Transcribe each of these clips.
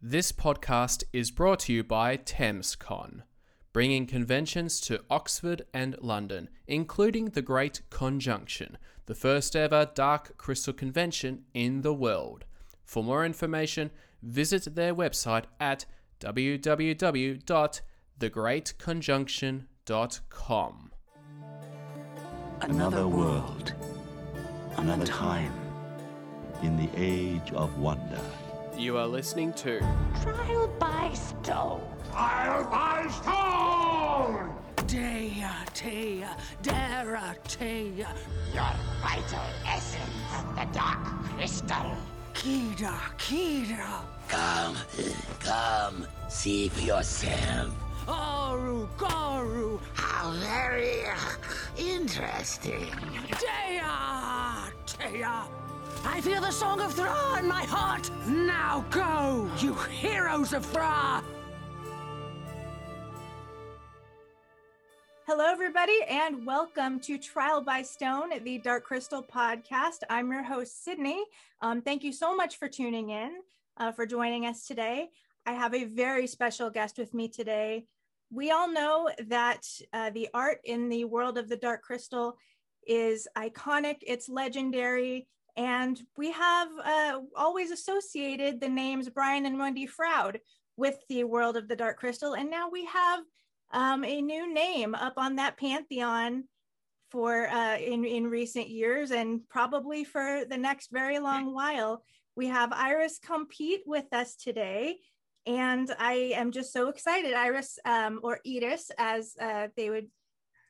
This podcast is brought to you by ThamesCon, bringing conventions to Oxford and London, including the Great Conjunction, the first ever dark crystal convention in the world. For more information, visit their website at www.thegreatconjunction.com. Another world, another time, in the age of wonder. You are listening to Trial by stone. Trial by stone! Dea, Tea, Dera, Tea, Your vital essence, the dark crystal. Kida, Kida, Come, come, see for yourself. Aru, Garu, How very interesting. Dea, Tea. I feel the song of Thra in my heart. Now go, you heroes of Thra. Hello, everybody, and welcome to Trial by Stone, the Dark Crystal podcast. I'm your host, Sydney. Um, thank you so much for tuning in, uh, for joining us today. I have a very special guest with me today. We all know that uh, the art in the world of the Dark Crystal is iconic, it's legendary, and we have uh, always associated the names Brian and Wendy Froud with the world of the Dark Crystal. And now we have um, a new name up on that pantheon for uh, in in recent years and probably for the next very long while. We have Iris Compiet with us today, and I am just so excited. Iris um, or Iris, as uh, they would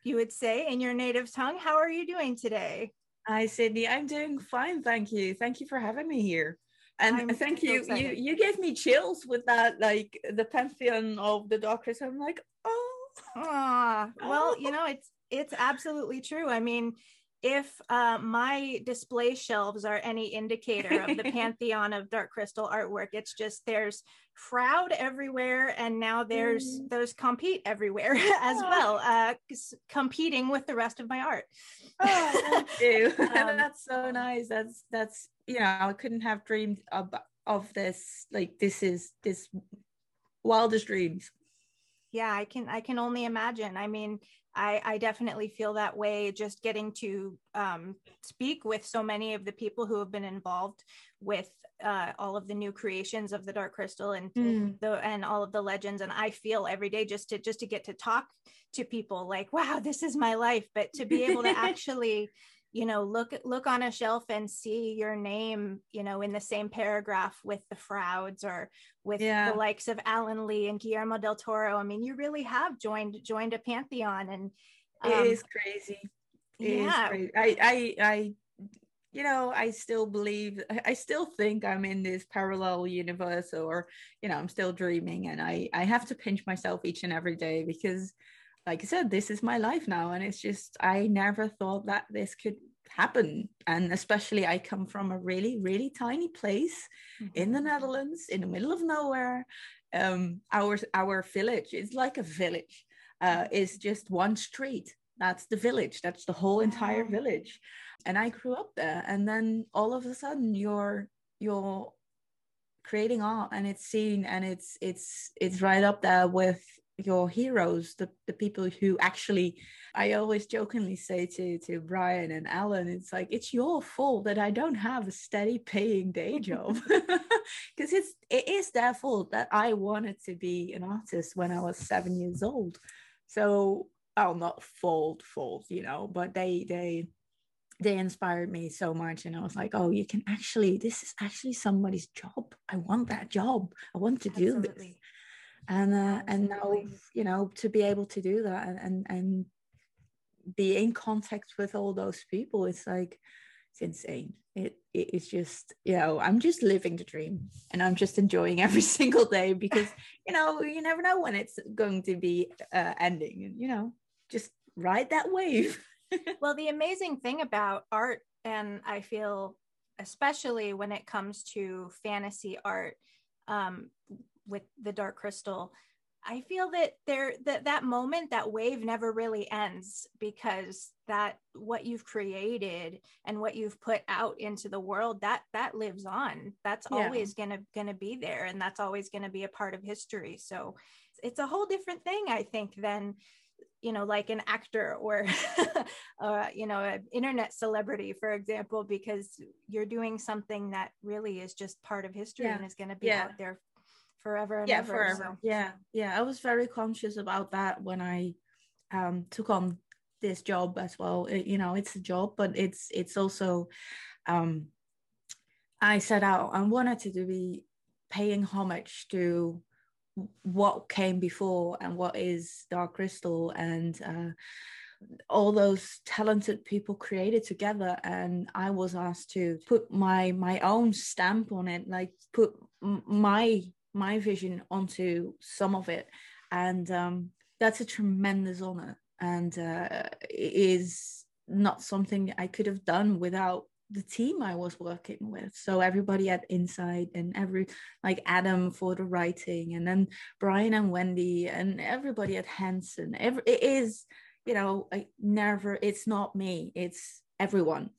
you would say in your native tongue. How are you doing today? Hi, Sydney. I'm doing fine, thank you. Thank you for having me here. And I'm thank so you. You you gave me chills with that, like the pantheon of the doctors. I'm like, oh, Ah, well, you know, it's it's absolutely true. I mean, if uh, my display shelves are any indicator of the pantheon of dark crystal artwork, it's just there's Froud everywhere, and now there's those Compiet everywhere as Ah. well, uh, competing with the rest of my art. oh, thank you. Um, that's so nice. That's that's you know, I couldn't have dreamed of of this. Like this is this wildest dreams. yeah i can i can only imagine i mean i i definitely feel that way just getting to um, speak with so many of the people who have been involved with uh, all of the new creations of the dark crystal and the and all of the legends. And i feel every day just to just to get to talk to people like wow this is my life. But to be able to actually you know look look on a shelf and see your name you know in the same paragraph with the frouds or with Yeah. the likes of alan lee and guillermo del toro i mean you really have joined joined a pantheon and It um, is crazy. It is yeah. crazy. I, I, I, you know, I still believe, I- I still think I'm in this parallel universe, or you know, I'm still dreaming, and I, I have to pinch myself each and every day because, like I said, this is my life now, and it's just I never thought that this could happen, and especially I come from a really, really tiny place in the Netherlands, in the middle of nowhere. Um, our our village is like a village. Uh, is just one street. That's the village. That's the whole entire village. And I grew up there. And then all of a sudden, you're you're creating art, and it's seen, and it's it's it's right up there with your heroes, the the people who actually. I always jokingly say to to Brian and Alan, it's like it's your fault that I don't have a steady paying day job because it's it is their fault that I wanted to be an artist when I was seven years old. So I'll not fault fault, you know, but they they they inspired me so much and I was like, oh, you can actually this is actually somebody's job. I want that job. I want to do this Absolutely. And uh, and now you know to be able to do that and, and and be in contact with all those people it's like it's insane. It it is just you know i'm just living the dream and i'm just enjoying every single day because you know you never know when it's going to be uh, ending and you know just ride that wave. Well the amazing thing about art and i feel especially when it comes to fantasy art um, with the dark crystal I feel that there that that moment that wave never really ends because that what you've created and what you've put out into the world that that lives on that's Yeah. always going to be there and that's always to be a part of history so it's a whole different thing I think than you know like an actor or uh, you know an internet celebrity for example because you're doing something that really is just part of history Yeah. and is going to be Yeah. out there forever and yeah ever forever. So. yeah yeah. I was very conscious about that when i um took on this job as well. It- you know it's a job but it's it's also um i set out i wanted to be paying homage to what came before and what is dark crystal and uh all those talented people created together. And i was asked to put my my own stamp on it like put m- my my vision onto some of it. And um that's a tremendous honor. And uh it is not something i could have done without the team i was working with. So everybody at insight and every like adam for the writing and then brian and wendy and everybody at henson every it is you know I never it's not me it's everyone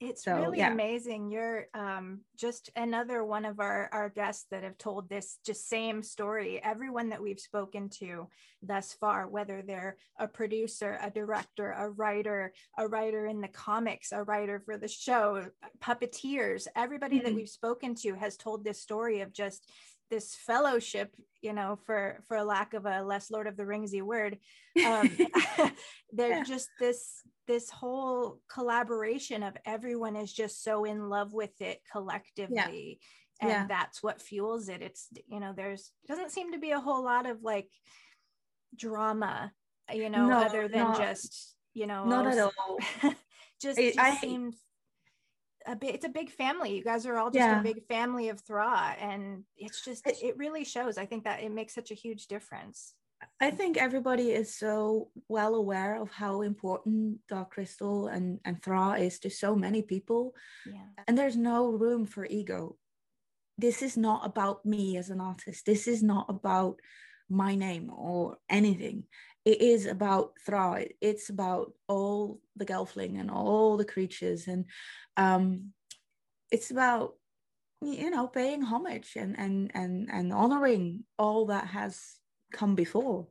It's So, really yeah. amazing. You're um, just another one of our, our guests that have told this just same story. Everyone that we've spoken to thus far, whether they're a producer, a director, a writer, a writer in the comics, a writer for the show, puppeteers, everybody that Mhm. we've spoken to has told this story of just this fellowship, you know, for for a lack of a less Lord of the Ringsy word, um, they're Yeah. just this this whole collaboration of everyone is just so in love with it collectively and Yeah. that's what fuels it it's you know there's doesn't seem to be a whole lot of like drama you know No, other than not- just you know not oh, at all just, It- just I- seems a bit it's a big family you guys are all just Yeah. a big family of thra and it's just It- it really shows i think that it makes such a huge difference I think everybody is so well aware of how important Dark Crystal and, and Thra is to so many people, yeah and there's no room for ego. This is not about me as an artist. This is not about my name or anything. It is about Thra. It's about all the Gelfling and all the creatures, and um, it's about you know paying homage and and and and honoring all that has come before.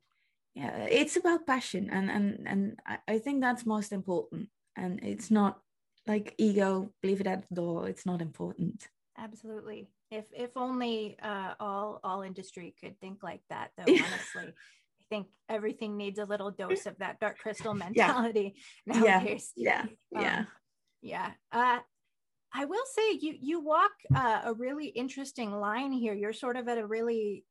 Yeah it's about passion and and and I, think that's most important. And it's not like ego leave it at the door. It's not important. Absolutely. If if only uh all all industry could think like that though honestly think everything needs a little dose of that dark crystal mentality nowadays. Yeah. Um, yeah. yeah. Uh i will say you you walk uh, a really interesting line here. You're sort of at a really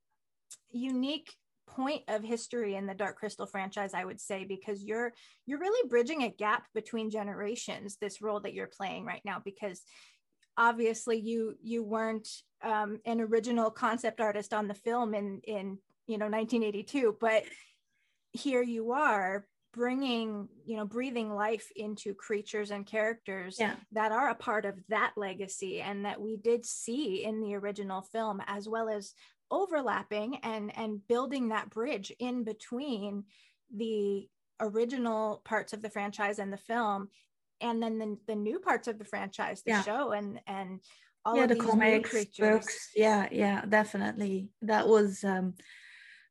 unique point of history in the dark crystal franchise i would say because you're you're really bridging a gap between generations this role that you're playing right now because obviously you you weren't um, an original concept artist on the film in in you know 1982 but here you are bringing you know breathing life into creatures and characters Yeah. that are a part of that legacy and that we did see in the original film as well as overlapping and and building that bridge in between the original parts of the franchise and the film and then the, the new parts of the franchise the Yeah. show and and all yeah of the these new creatures books yeah yeah definitely that was um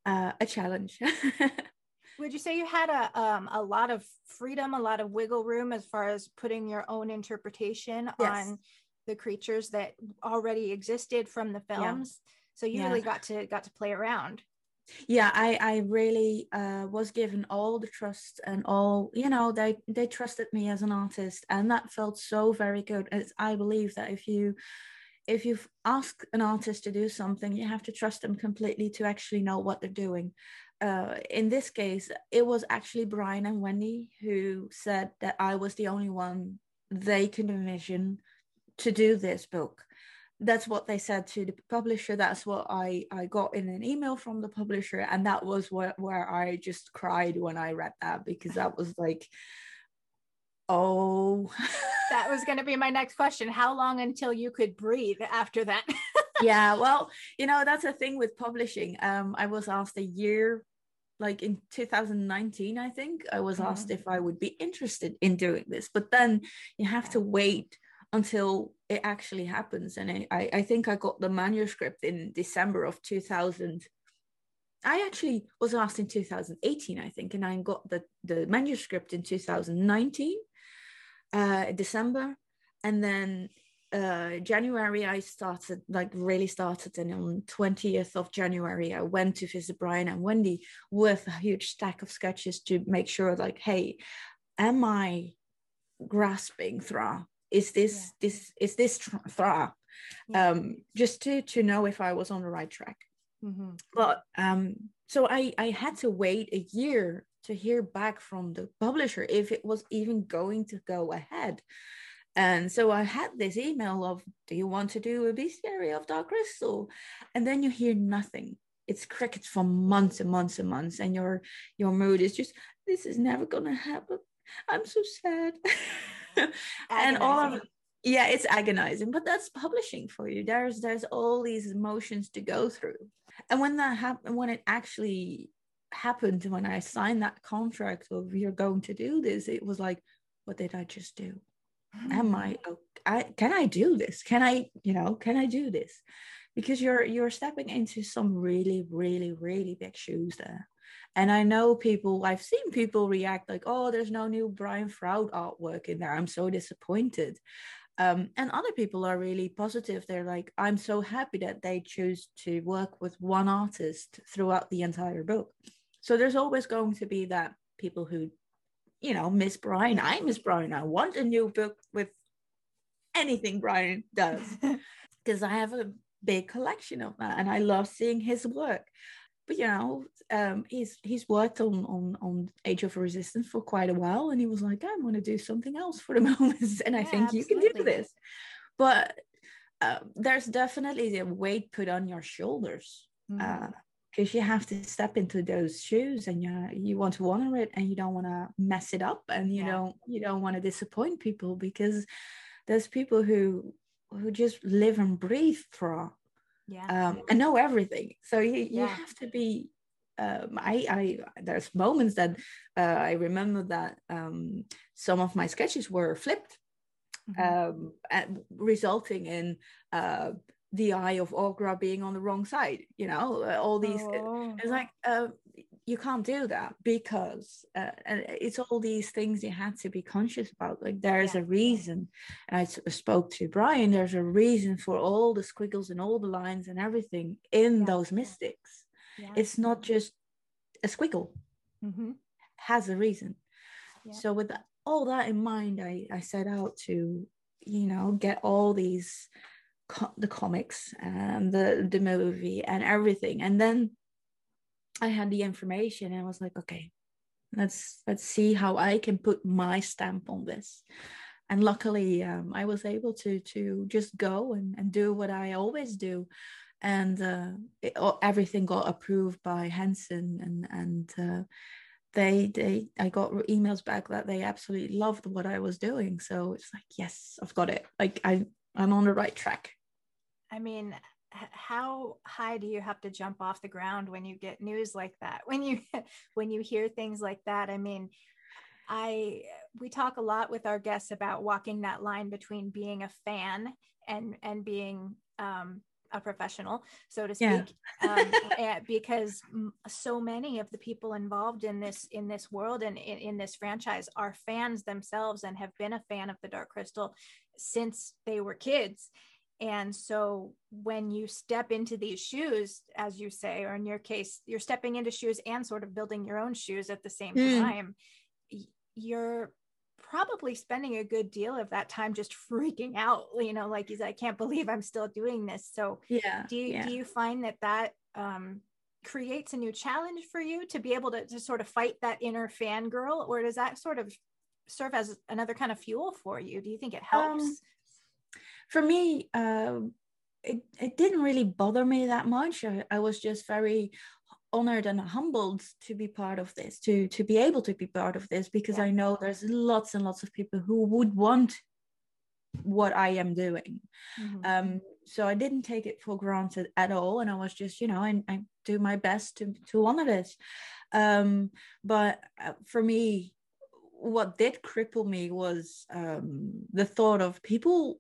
uh, a challenge would you say you had a um, a lot of freedom a lot of wiggle room as far as putting your own interpretation Yes. on the creatures that already existed from the Yeah. films so you Yeah. really got to got to play around yeah i i really uh was given all the trust and all you know they they trusted me as an artist and that felt so very good as i believe that if you if you ask an artist to do something you have to trust them completely to actually know what they're doing. Uh in this case it was actually brian and wendy who said that i was the only one they could envision to do this book. That's what they said to the publisher. That's what i i got in an email from the publisher and that was where, where i just cried when i read that because that was like oh that was going to be my next question how long until you could breathe after that yeah, well, you know, that's a thing with publishing. Um, I was asked a year, like in 2019, I think, I was Mm-hmm. asked if I would be interested in doing this, but then you have to wait until it actually happens. And I, I, I think I got the manuscript in December of 2000. I actually was asked in 2018, I think, and I got the, the manuscript in 2019, uh, December. And then uh, January, I started, like, really started. And on 20th of January, I went to visit Brian and Wendy with a huge stack of sketches to make sure, like, hey, am I grasping Thra? Is this this is this Thra? Yeah. Um, just to to know if I was on the right track Mhm. but um so i i had to wait a year to hear back from the publisher if it was even going to go ahead. And so i had this email of do you want to do a bestiary of dark crystal? And then you hear nothing. It's crickets for months and months and months and your your mood is just this is never gonna happen. I'm so sad. And all of yeah it's agonizing but that's publishing for you. There's there's all these emotions to go through. And when that happened when it actually happened when i signed that contract of you're going to do this it was like what did i just do? Am i oh, I, can i do this? Can i you know can i do this? Because you're you're stepping into some really really really big shoes there. And i know people i've seen people react like oh there's no new brian Froud artwork in there. I'm so disappointed. Um, and other people are really positive. They're like i'm so happy that they choose to work with one artist throughout the entire book so there's always going to be that people who you know miss brian. I miss brian. I want a new book with anything brian does. Because i have a big collection of that and i love seeing his work. But you know um, he's he's worked on on on age of resistance for quite a while and he was like i want to do something else for the moment and i Yeah, think you can do this. But uh, there's definitely a weight put on your shoulders Mhm. Because you have to step into those shoes and you you want to honor it and you don't want to mess it up and you Yeah. don't you don't want to disappoint people because there's people who who just live and breathe for yeah. um, and know everything. So you, you Yeah. have to be. Um, I, I there's moments that uh, I remember that um, some of my sketches were flipped, Mhm. um, resulting in uh, the eye of Aughra being on the wrong side. You know, uh, all these. Oh. It's like uh, you can't do that because uh, and it's all these things you had to be conscious about. Like there's Yeah. a reason. And I spoke to Brian. There's a reason for all the squiggles and all the lines and everything in Yeah. those mystics. yeah. It's not just a squiggle. Mhm. Has a reason. So with that, all that in mind, I I set out to you know get all these co- the comics and the the movie and everything. And then i had the information and i was like okay let's let's see how i can put my stamp on this. And luckily um, i was able to to just go and, and do what i always do. And uh, it, everything got approved by henson and and uh, they they i got emails back that they absolutely loved what i was doing. So it's like yes i've got it. Like i i'm on the right track I mean, how high do you have to jump off the ground when you get news like that? When you when you hear things like that? I mean, I we talk a lot with our guests about walking that line between being a fan and and being um, a professional, so to Yeah. speak, um, eh, because so many of the people involved in this in this world and in, in this franchise are fans themselves and have been a fan of the Dark Crystal since they were kids. And so when you step into these shoes, as you say, or in your case, you're stepping into shoes and sort of building your own shoes at the same Mm. time, you're probably spending a good deal of that time just freaking out, you know, like he's, I can't believe I'm still doing this. So yeah do you, yeah. do you find that that um, creates a new challenge for you to be able to, to sort of fight that inner fangirl, or does that sort of serve as another kind of fuel for you? Do you think it helps? Um, for me um it, it didn't really bother me that much I, I was just very honored and humbled to be part of this to to be able to be part of this because Yeah. i know there's lots and lots of people who would want what i am doing Mhm. um so I didn't take it for granted at all, and I was just, you know, I, I do my best to to honor this. Um, but uh, for me, what did cripple me was um, the thought of people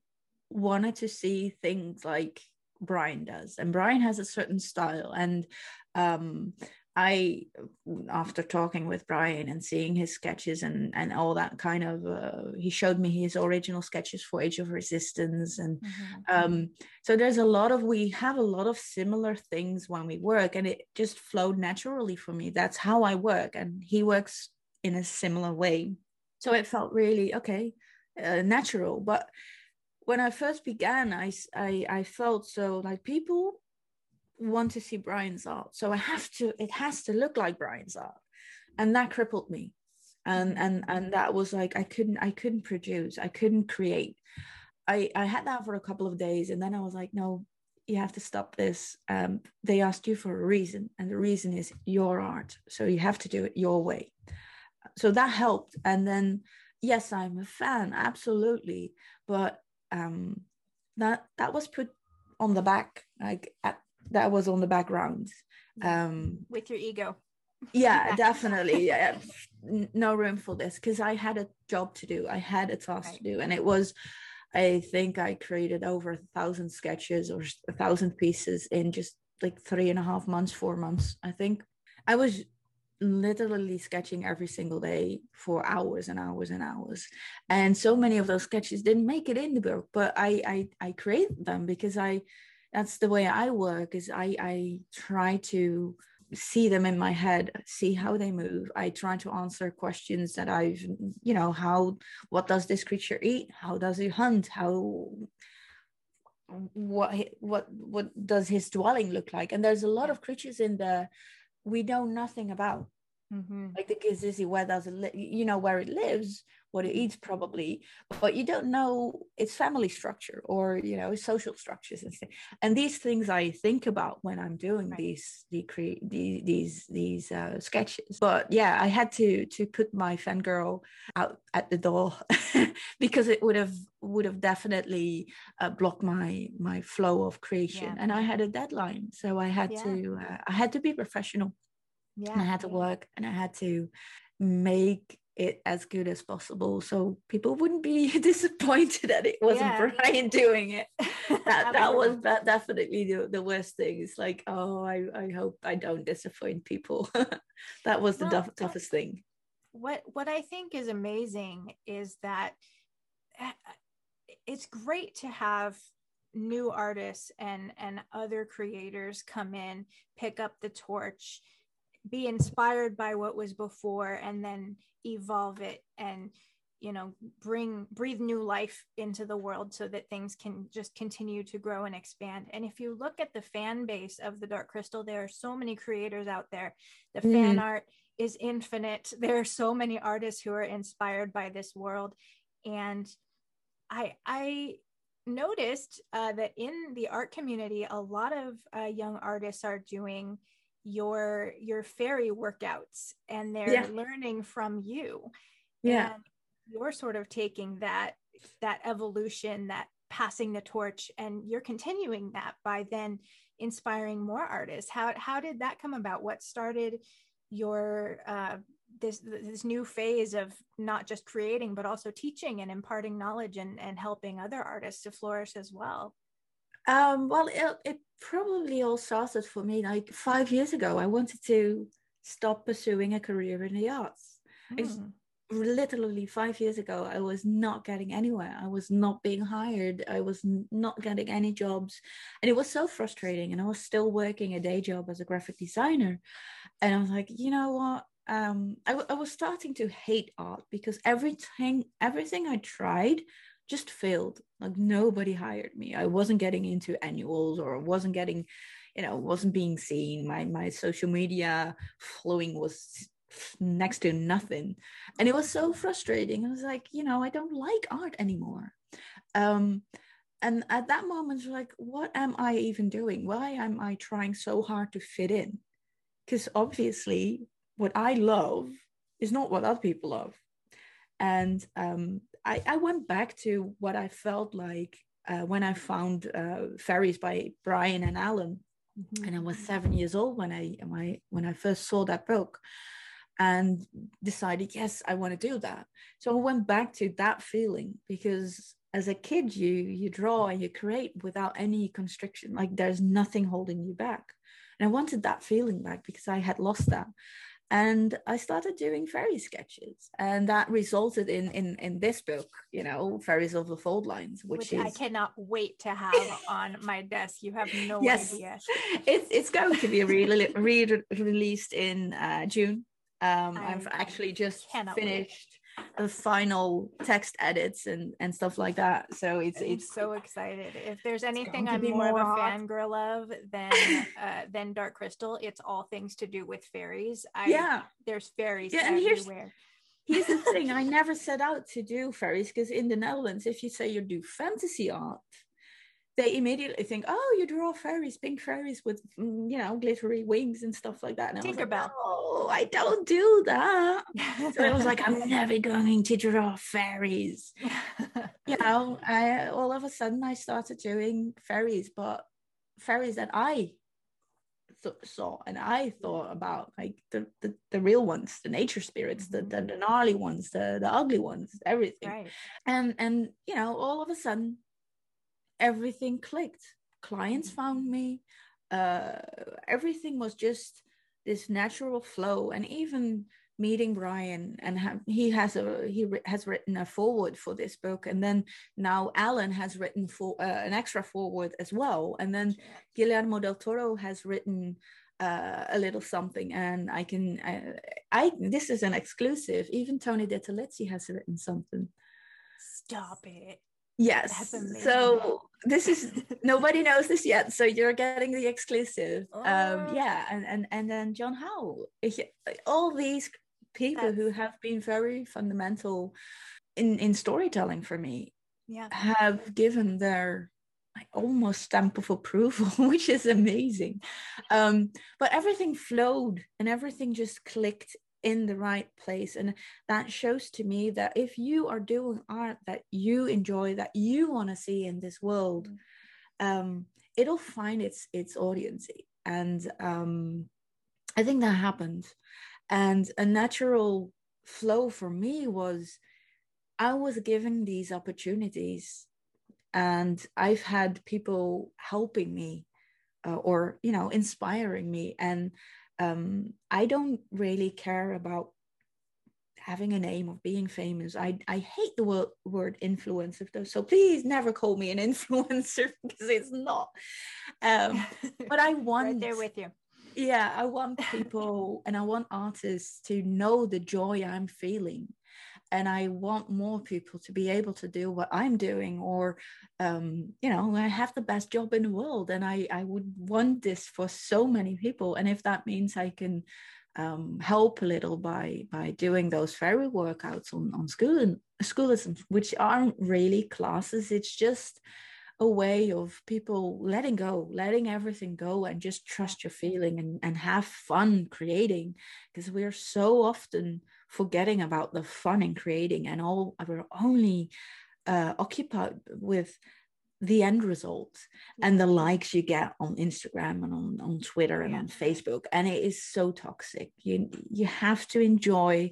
wanted to see things like Brian does, and Brian has a certain style, and um, I, after talking with Brian and seeing his sketches and and all that kind of, uh, he showed me his original sketches for Age of Resistance, and mm-hmm. um, so there's a lot of we have a lot of similar things when we work, and it just flowed naturally for me. That's how I work, and he works in a similar way, so it felt really okay, uh, natural. But when I first began, I, I I felt so like people want to see Brian's art. So I have to, it has to look like Brian's art. And that crippled me. And and and that was like I couldn't I couldn't produce, I couldn't create. I, I had that for a couple of days and then I was like, no, you have to stop this. Um, they asked you for a reason, and the reason is your art. So you have to do it your way. So that helped. And then, yes, I'm a fan, absolutely. But um, that that was put on the back, like at that was on the background um with your ego. Yeah definitely. Yeah no room for this because i had a job to do. I had a task right. to do and it was i think i created over a thousand sketches or a thousand pieces in just like three and a half months four months i think. I was literally sketching every single day for hours and hours and hours. And so many of those sketches didn't make it in the book but i i, I created them because i that's the way I work is I, I try to see them in my head see how they move. I try to answer questions that i've you know how what does this creature eat? How does he hunt? How what what what does his dwelling look like? And there's a lot of creatures in there we know nothing about mm-hmm. like the Gezizi where does it li- you know where it lives what it eats probably but you don't know its family structure or you know social structures and things and these things i think about when i'm doing right. these the cre- these these, these uh, sketches but yeah i had to to put my fangirl out at the door because it would have would have definitely uh, blocked my my flow of creation yeah. and i had a deadline so i had yeah. to uh, i had to be professional yeah and i had to work and i had to make it as good as possible so people wouldn't be disappointed that it wasn't yeah. Brian doing it. That that was that definitely the, the worst thing. It's like, oh, I, I hope I don't disappoint people. that was the well, toughest thing. What what I think is amazing is that eh, it's great to have new artists and and other creators come in, pick up the torch be inspired by what was before and then evolve it and you know bring breathe new life into the world so that things can just continue to grow and expand. And if you look at the fan base of the dark crystal there are so many creators out there. The mm. fan art is infinite. There are so many artists who are inspired by this world. And i i noticed uh, that in the art community a lot of uh, young artists are doing your your fairy workouts and they're yeah. learning from you. Yeah. And you're sort of taking that that evolution that passing the torch and you're continuing that by then inspiring more artists. How how did that come about? What started your uh, this this new phase of not just creating but also teaching and imparting knowledge and and helping other artists to flourish as well um, well, it, it probably all started for me like five years ago. I wanted to stop pursuing a career in the arts. Mm. literally five years ago, I was not getting anywhere. I was not being hired. I was not getting any jobs. And it was so frustrating. And I was still working a day job as a graphic designer. And I was like, you know what? Um, I, I was starting to hate art because everything everything I tried just failed. Like nobody hired me. I wasn't getting into annuals or wasn't getting, you know, wasn't being seen. My my social media flowing was next to nothing. And it was so frustrating. I was like, you know, I don't like art anymore. Um, and at that moment, like, what am I even doing? Why am I trying so hard to fit in? Because obviously, what I love is not what other people love. And um, I, I went back to what I felt like uh, when I found uh, Fairies by Brian and Alan, Mhm. and I was seven years old when I when I when I first saw that book, and decided yes I want to do that. So I went back to that feeling because as a kid you you draw and you create without any constriction, like there's nothing holding you back, and I wanted that feeling back because I had lost that. And I started doing fairy sketches, and that resulted in in in this book, you know, Fairies of the Faultlines, which, which, is I cannot wait to have on my desk. You have no yes, idea. it's it's going to be re- re- released in uh, June. Um, I I've actually just finished. wait. The final text edits and and stuff like that. So it's I'm it's so excited. If there's anything I'm more, of a fangirl of than uh, than Dark Crystal, it's all things to do with fairies. I, yeah. there's fairies Yeah, and here's- everywhere. Here's the thing: I never set out to do fairies because in the Netherlands, if you say you do fantasy art, they immediately think, "Oh, you draw fairies, pink fairies with mm, you know glittery wings and stuff like that." And I was like, Tinkerbell. "No, I don't do that." So I was like, "I'm never going to draw fairies." you know, I all of a sudden I started doing fairies, but fairies that I th- saw and I thought about, like the, the the real ones, the nature spirits, the, the the gnarly ones, the the ugly ones, everything. right. And and you know, all of a sudden, everything clicked. Clients found me. Uh, everything was just this natural flow, and even meeting Brian and ha- he has a he ri- has written a foreword for this book. And then now Alan has written for uh, an extra foreword as well. And then Guillermo del Toro has written uh, a little something. And I can uh, I this is an exclusive. Even Tony DiTerlizzi has written something. Stop it. Yes That's so this is nobody knows this yet so you're getting the exclusive Oh. um yeah and and and then John Howe He- all these people who have been very fundamental in in storytelling for me Yeah. have given their like, almost stamp of approval, which is amazing. Um, but everything flowed and everything just clicked in the right place. And that shows to me that if you are doing art that you enjoy, that you want to see in this world, um, it'll find its its audience. And um, I think that happened. And a natural flow for me was I was given these opportunities, and I've had people helping me, uh, or you know, inspiring me, and um, I don't really care about having a name or being famous. I I hate the word word influencer, though. So please never call me an influencer because it's not. Um, but I want right there with you. yeah i want people and i want artists to know the joy i'm feeling and i want more people to be able to do what i'm doing or um, you know i have the best job in the world and i i would want this for so many people and if that means i can um, help a little by by doing those fairy workouts on on school and schoolism which aren't really classes it's just a way of people letting go, letting everything go and just trust your feeling and, and have fun creating. Because we're so often forgetting about the fun in creating and all we're only uh, occupied with the end result and the likes you get on Instagram and on, on Twitter and Yeah. on Facebook. And it is so toxic. You you have to enjoy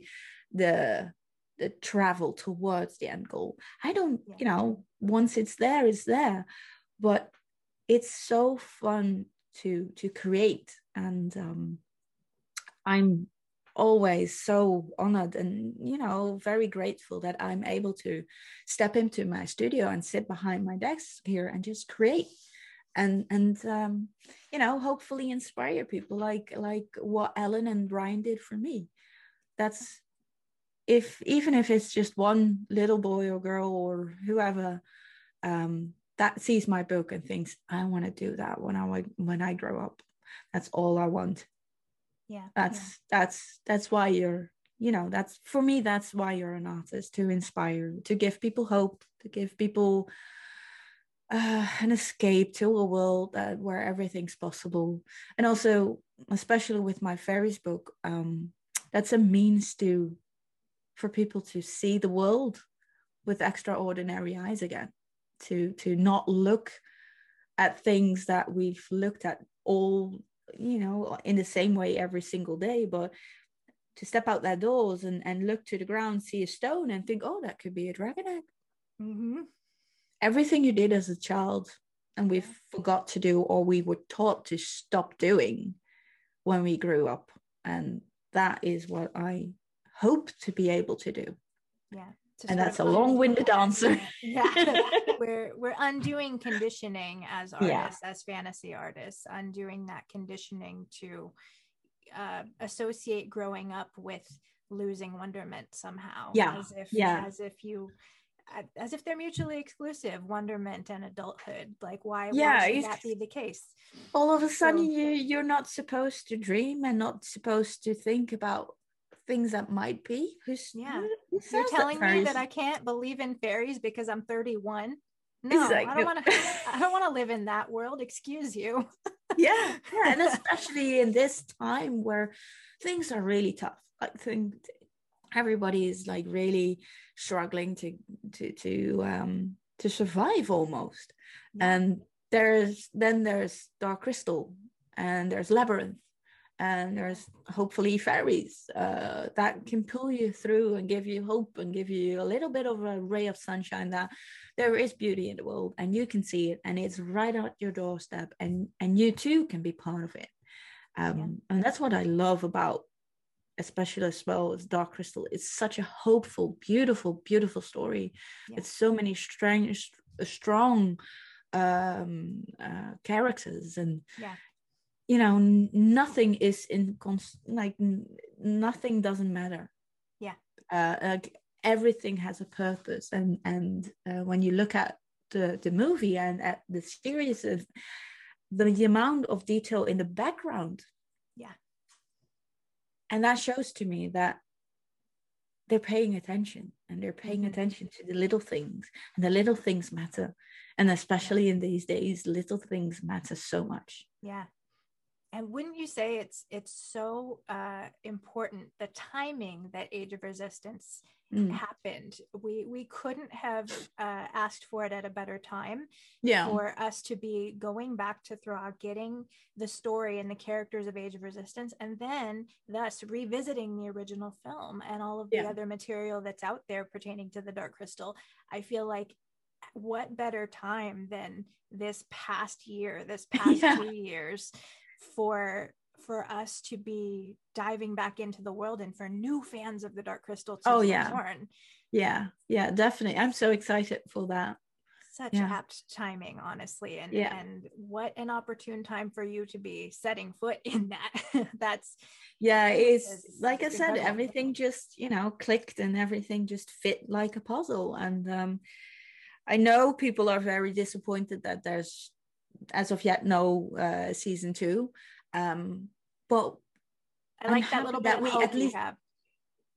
the the travel towards the end goal. I don't, Yeah. you know, once it's there, it's there. But it's so fun to to create. And um I'm always so honored and you know very grateful that i'm able to step into my studio and sit behind my desk here and just create and and um you know hopefully inspire people like like what alan and brian did for me. That's if even if it's just one little boy or girl or whoever um that sees my book and thinks i want to do that when i when i grow up. That's all i want Yeah. that's that's that's why you're you know that's for me that's why you're an artist to inspire to give people hope to give people uh, an escape to a world that where everything's possible and also especially with my fairies book um that's a means to for people to see the world with extraordinary eyes again to to not look at things that we've looked at all you know in the same way every single day but to step out their doors and, and look to the ground see a stone and think oh that could be a dragon egg Mm-hmm. everything you did as a child and we forgot to do or we were taught to stop doing when we grew up and that is what i hope to be able to do Yeah. And that's a long-winded answer. Yeah. We're we're undoing conditioning as Yeah. artists as fantasy artists undoing that conditioning to uh, associate growing up with losing wonderment somehow. Yeah, as if yeah. as if you as if they're mutually exclusive wonderment and adulthood. Like why, Yeah, why should that be the case? All of a sudden So- you you're not supposed to dream and not supposed to think about things that might be. Who's Yeah. who- you're that telling me that i can't believe in fairies because i'm 31 no i don't want to i don't want to live in that world. Excuse you. Yeah yeah and especially in this time where things are really tough. I think everybody is like really struggling to to to um to survive almost. And there's then there's dark crystal and there's labyrinth and there's hopefully fairies uh, that can pull you through and give you hope and give you a little bit of a ray of sunshine that there is beauty in the world and you can see it and it's right at your doorstep and and you too can be part of it um, and that's what i love about especially as well as dark crystal it's such a hopeful beautiful beautiful story Yeah. it's so many strange strong um uh, characters and Yeah. You know nothing is in cons- like n- nothing doesn't matter Yeah. uh like everything has a purpose and and uh, when you look at the the movie and at the series of the, the amount of detail in the background Yeah. and that shows to me that they're paying attention and they're paying Mhm. attention to the little things and the little things matter and especially in these days little things matter so much Yeah. And wouldn't you say it's it's so uh, important the timing that Age of Resistance Mm. happened? We we couldn't have uh, asked for it at a better time yeah for us to be going back to Thra, getting the story and the characters of Age of Resistance, and then thus revisiting the original film and all of the Yeah. other material that's out there pertaining to the Dark Crystal. I feel like what better time than this past year, this past Yeah. two years, for for us to be diving back into the world and for new fans of the Dark Crystal to Oh, be yeah. born. yeah yeah definitely i'm so excited for that such Yeah. apt timing honestly and Yeah. and what an opportune time for you to be setting foot in that that's yeah it's It's- like i said incredible. everything just you know clicked and everything just fit like a puzzle and um i know people are very disappointed that there's as of yet no uh season two. Um but i like that little that bit we at least- have.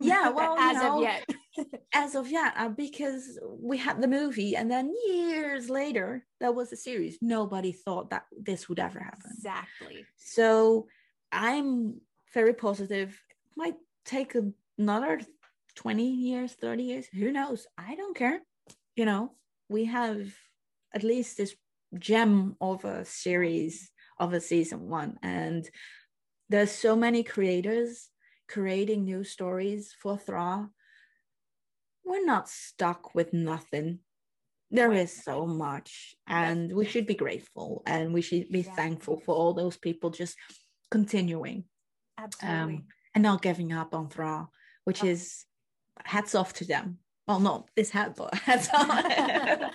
Yeah well you as know, of yet. as of yet uh, because we had the movie and then years later there was a series. Nobody thought that this would ever happen. Exactly. So i'm very positive. Might take another 20 years 30 years. Who knows? I don't care. You know we have at least this gem of a series of a season one and there's so many creators creating new stories for Thra. We're not stuck with nothing. There is so much, and we should be grateful and we should be Yeah. thankful for all those people just continuing absolutely um, and not giving up on Thra, which Oh. is hats off to them. Well, not this hat, but hats off.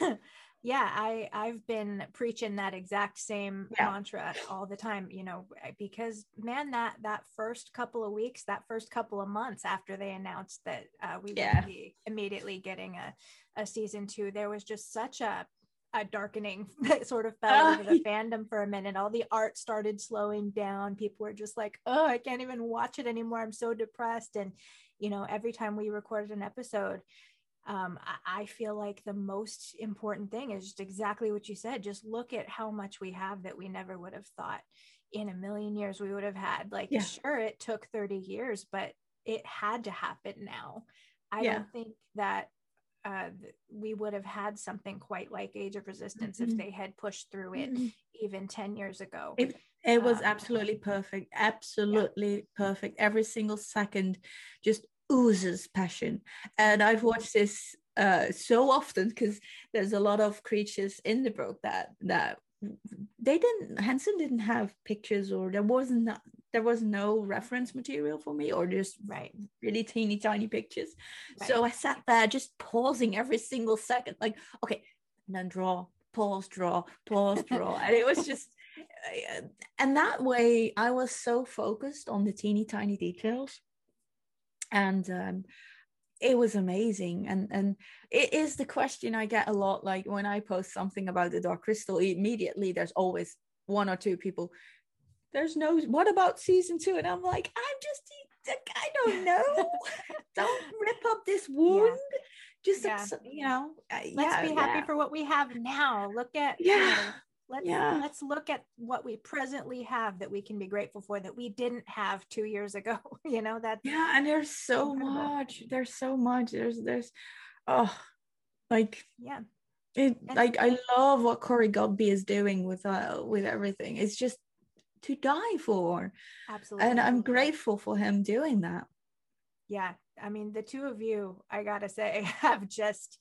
yeah i i've been preaching that exact same Yeah. mantra all the time you know because man that that first couple of weeks that first couple of months after they announced that uh, we Yeah. would be immediately getting a, a season two there was just such a a darkening that sort of fell Ah, over the fandom for a minute all the art started slowing down people were just like oh i can't even watch it anymore i'm so depressed and you know every time we recorded an episode um, I, feel like the most important thing is just exactly what you said. Just look at how much we have that we never would have thought in a million years we would have had. Like, Yeah. sure, it took 30 years, but it had to happen now. I Yeah. don't think that uh, we would have had something quite like Age of Resistance Mhm. if they had pushed through it Mhm. even 10 years ago. It, it was Um, absolutely perfect, absolutely perfect. Every single second just oozes passion. And I've watched this uh, so often because there's a lot of creatures in the book that that they didn't Henson didn't have pictures or there wasn't there was no reference material for me or just right. really teeny tiny pictures. Right. So I sat there just pausing every single second, like, okay, and then draw, pause, draw, pause, draw. and it was just, uh, and that way I was so focused on the teeny tiny details. And um, it was amazing. And, and it is the question I get a lot. Like when I post something about the Dark Crystal, immediately there's always one or two people. There's no, what about season two? And I'm like, I'm just, I don't know. don't rip up this wound. Just, Yeah. you know, Let's yeah, be happy yeah. for what we have now. Look at, you Yeah. know, let's, Yeah. let's look at what we presently have that we can be grateful for that we didn't have two years ago. you know, that yeah and there's so incredible. much there's so much there's there's oh like yeah. it And- like i love what cory godbey is doing with uh with everything it's just to die for Absolutely. and i'm grateful for him doing that yeah i mean the two of you i gotta say have just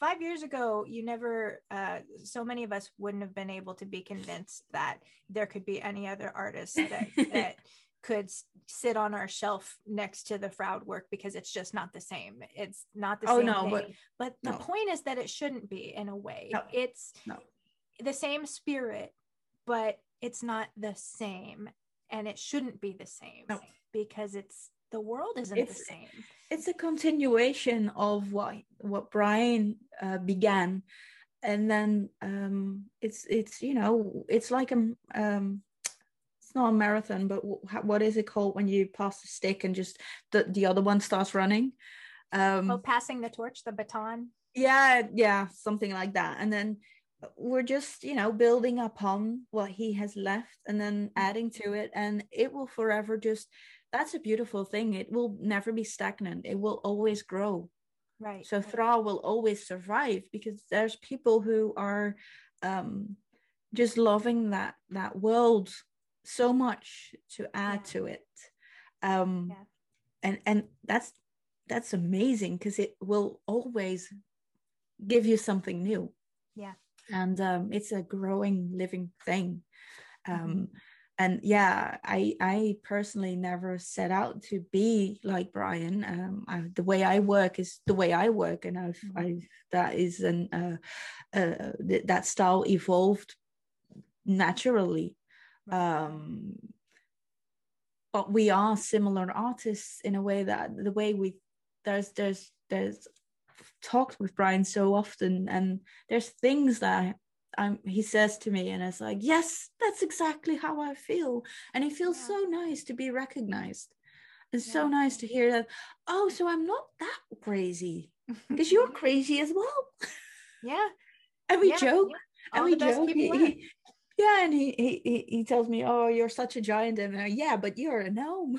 five years ago you never uh, so many of us wouldn't have been able to be convinced that there could be any other artist that, that could sit on our shelf next to the Froud work because it's just not the same it's not the oh same no thing. but but the no. point is that it shouldn't be in a way No. it's No. the same spirit but it's not the same and it shouldn't be the same because it's the world isn't the same. it's a continuation of what what Brian uh, began, and then um, it's it's you know it's like a um, it's not a marathon, but wh- what is it called when you pass the stick and just the the other one starts running? Um, oh passing the torch the baton? Yeah, yeah, something like that, and then we're just you know building upon what he has left and then adding to it. And it will forever just that's a beautiful thing it will never be stagnant it will always grow right so Thra will always survive because there's people who are um, just loving that that world so much to add Yeah. to it, um, Yeah. and and that's that's amazing because it will always give you something new. Yeah. and um, it's a growing, living thing. Um, Mhm. And yeah i i personally never set out to be like brian. Um I, the way i work is the way i work and i've Mhm. i that is an uh, uh th- that style evolved naturally. Um but we are similar artists in a way that the way we there's there's there's talked with brian so often and there's things that um, he says to me, and it's like, yes, that's exactly how I feel. And it feels Yeah. so nice to be recognized. It's so nice to hear that, oh, so I'm not that crazy because you're crazy as well. yeah And we Yeah, joke, yeah. and we joke. He- he- yeah, and he, he he tells me, oh, you're such a giant, and I'm like, yeah, but you're a gnome.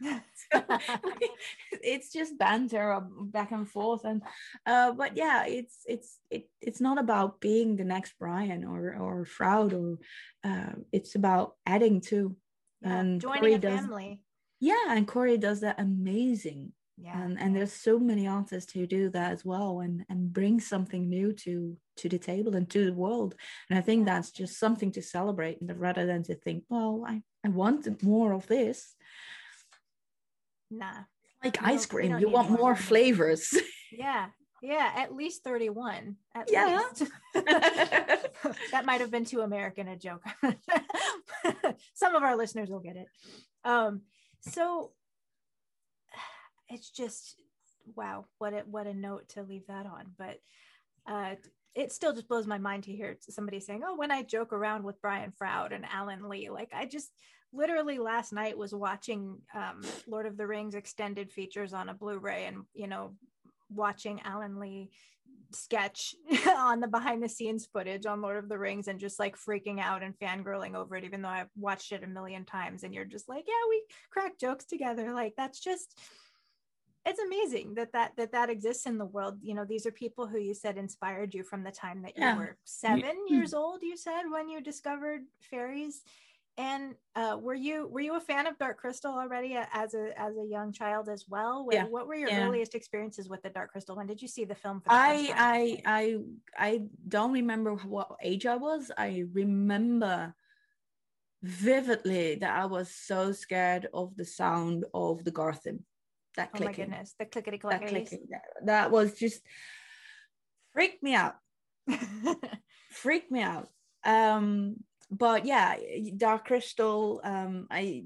it's just banter back and forth and uh but yeah it's it's it, it's not about being the next brian or or Froud or uh, it's about adding to. Yeah, and joining Cory a does- family. Yeah and cory does that amazing. Yeah. And and there's so many artists who do that as well and and bring something new to to the table and to the world. And i think that's just something to celebrate and rather than to think well i i want more of this nah. Like We ice cream. you want more. more flavors. Yeah. Yeah at least 31 at Yeah. least. That might have been too american a joke. Some of our listeners will get it. Um so it's just wow what a what a note to leave that on. But uh it still just blows my mind to hear somebody saying oh when i joke around with brian froud and alan lee like i just literally last night was watching um lord of the rings extended features on a blu-ray and you know watching alan lee sketch on the behind the scenes footage on Lord of the Rings and just like freaking out and fangirling over it, even though I've watched it a million times. And you're just like, yeah, we crack jokes together. Like that's just it's amazing that that that that exists in the world you know these are people who you said inspired you from the time that you Yeah. were seven years old you said when you discovered fairies and uh, were you were you a fan of dark crystal already as a as a young child as well what, Yeah. what were your Yeah. earliest experiences with the dark crystal when did you see the film the? I I I I don't remember what age I was. I remember vividly that I was so scared of the sound of the Garthim. That oh my clicking. goodness the clickety That clicking. That, that was just freaked me out. freaked me out. Um, but yeah, Dark Crystal, um, I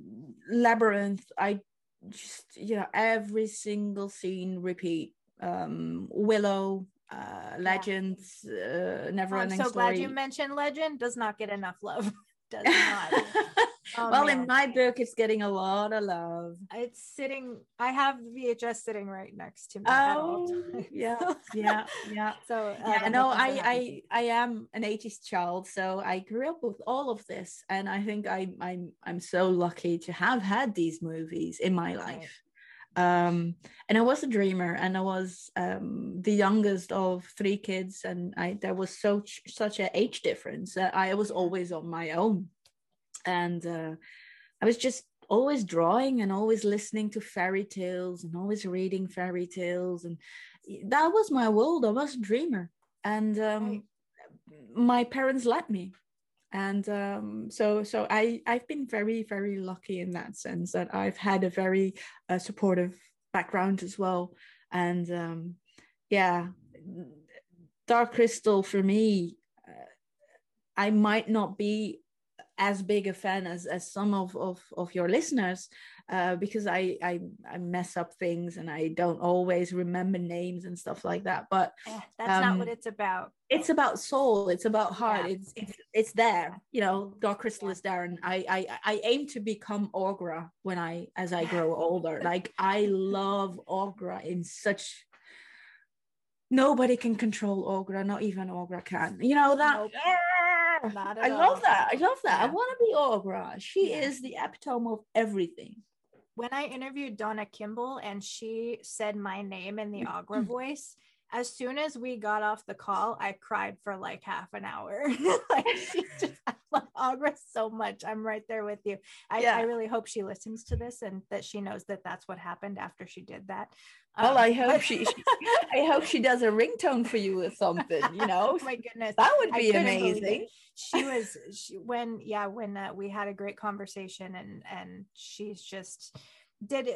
Labyrinth, I just you know every single scene repeat. Um, Willow, uh, Legends, uh, Oh, Never i'm so Story. glad you mentioned legend does not get enough love does not Oh, well, man. in my book, it's getting a lot of love. It's sitting. I have the VHS sitting right next to me. Oh, yeah, yeah, yeah. So uh, yeah, no, I. I, I am an '80s child, so I grew up with all of this, and I think I, I'm, I'm so lucky to have had these movies in my life. Um, and I was a dreamer, and I was um, the youngest of three kids, and I there was so such a age difference that I was always on my own, and uh, I was just always drawing and always listening to fairy tales and always reading fairy tales and that was my world. I was a dreamer. And um, my parents let me. And um, so so i i've been very very lucky in that sense that i've had a very uh, supportive background as well. And um, yeah dark crystal for me uh, i might not be as big a fan as as some of of, of your listeners uh, because I, I I mess up things and I don't always remember names and stuff like that. But Eh, that's not what um, it's about. it's about soul. It's about heart. Yeah. It's it's it's there. You know, Dark Crystal is there, and I I I aim to become Aughra when I as I grow older. Like I love Aughra in such. Nobody can control Aughra, not even Aughra can. You know that. Nope. I all. love that. I love that. I want to be Aughra. She Yeah. is the epitome of everything. When I interviewed Donna Kimball and she said my name in the. Aughra voice, as soon as we got off the call, I cried for like half an hour. like she just, love Aughra so much. I'm right there with you. I, Yeah. I really hope she listens to this and that she knows that that's what happened after she did that. Well, Um, I hope but- she, she- I hope she does a ringtone for you or something. You know, oh my goodness. that would be couldn't believe it. amazing. she was she, when yeah when uh, we had a great conversation and and she's just did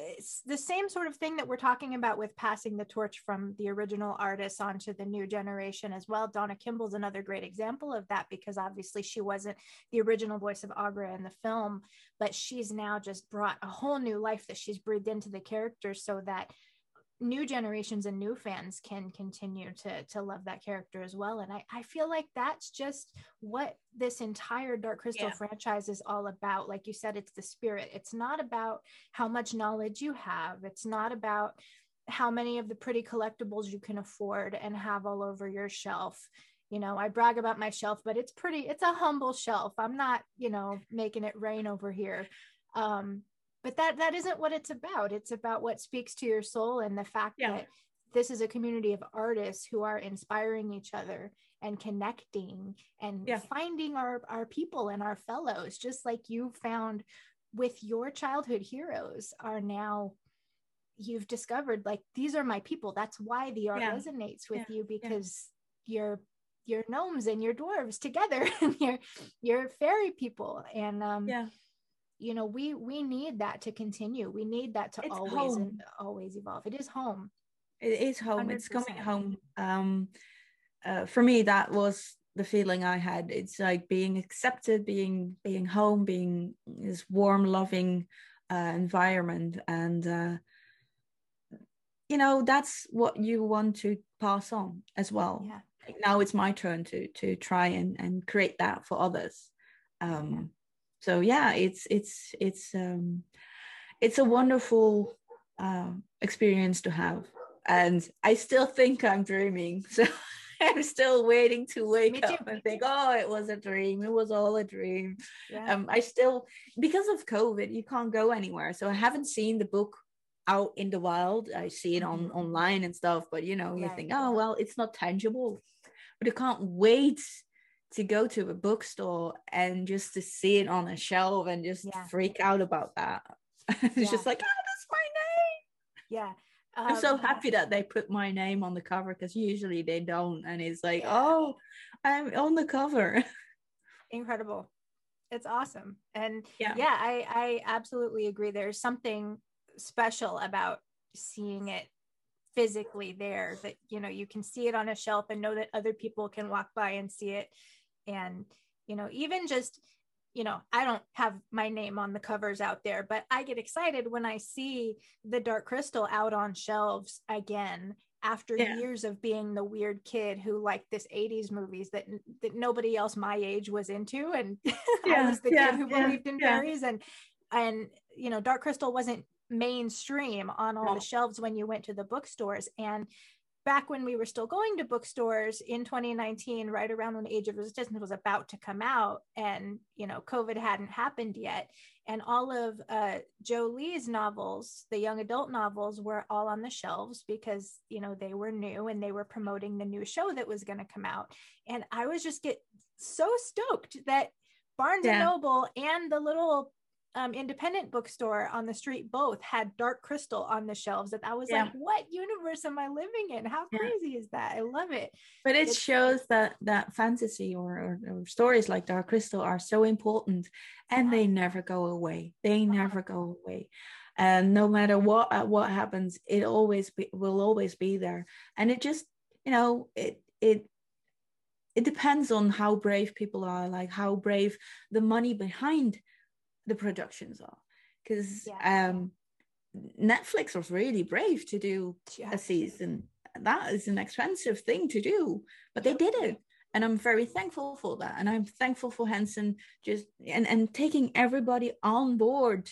the same sort of thing that we're talking about with passing the torch from the original artists onto the new generation as well. Donna kimball's another great example of that because obviously she wasn't the original voice of Aughra in the film but she's now just brought a whole new life that she's breathed into the characters so that new generations and new fans can continue to to love that character as well. And i i feel like that's just what this entire dark crystal Yeah. franchise is all about. Like you said it's the spirit. It's not about how much knowledge you have. It's not about how many of the pretty collectibles you can afford and have all over your shelf. You know i brag about my shelf but it's pretty it's a humble shelf. I'm not you know making it rain over here. Um but that that isn't what it's about it's about what speaks to your soul and the fact Yeah. that this is a community of artists who are inspiring each other and connecting and Yeah. finding our our people and our fellows just like you found with your childhood heroes are now you've discovered like these are my people that's why the art Yeah. resonates with Yeah. you because you're you're gnomes and you're dwarves together and you're you're fairy people and um Yeah, you know we we need that to continue we need that to It's always home. and always evolve it is home it is home. It's coming home. Um, uh, for me, that was the feeling I had. It's like being accepted, being being home, being this warm, loving uh, environment, and uh, you know that's what you want to pass on as well. yeah now it's my turn to to try and and create that for others um so yeah it's it's it's um it's a wonderful uh, experience to have and i still think i'm dreaming so i'm still waiting to wake too, up and think oh it was a dream it was all a dream yeah um i still because of covid you can't go anywhere so i haven't seen the book out in the wild. I see it on Mhm. online and stuff, but you know, you Right. think, oh well, it's not tangible. But I can't wait to go to a bookstore and just to see it on a shelf and just Yeah. freak out about that. it's just like, oh, that's my name. Yeah. I'm so Um, happy that they put my name on the cover because usually they don't. And it's like, Yeah. oh, I'm on the cover. incredible it's awesome and Yeah. yeah, i i absolutely agree there's something special about seeing it physically there that you know you can see it on a shelf and know that other people can walk by and see it and you know even just you know i don't have my name on the covers out there but i get excited when i see the dark crystal out on shelves again after Yeah. years of being the weird kid who liked this 80s movies that that nobody else my age was into and I Yeah, was the yeah, kid who believed in fairies and and you know dark crystal wasn't mainstream on all No. the shelves when you went to the bookstores and back when we were still going to bookstores in 2019 right around when age of resistance was about to come out and you know covid hadn't happened yet. And all of uh, joe lee's novels the young adult novels were all on the shelves because you know they were new and they were promoting the new show that was going to come out. And i was just get so stoked that barnes and noble and the little um, independent bookstore on the street both had dark crystal on the shelves that i was Yeah. like what universe am i living in? How Yeah. crazy is that? I love it. But it It's- shows that that fantasy or, or, or stories like dark crystal are so important and they never go away. They never go away. And no matter what uh, what happens it always be, will always be there. And it just you know it it it depends on how brave people are like how brave the money behind the productions are because Yeah. um netflix was really brave to do a season. That is an expensive thing to do but they did it. And i'm very thankful for that. And i'm thankful for henson just and and taking everybody on board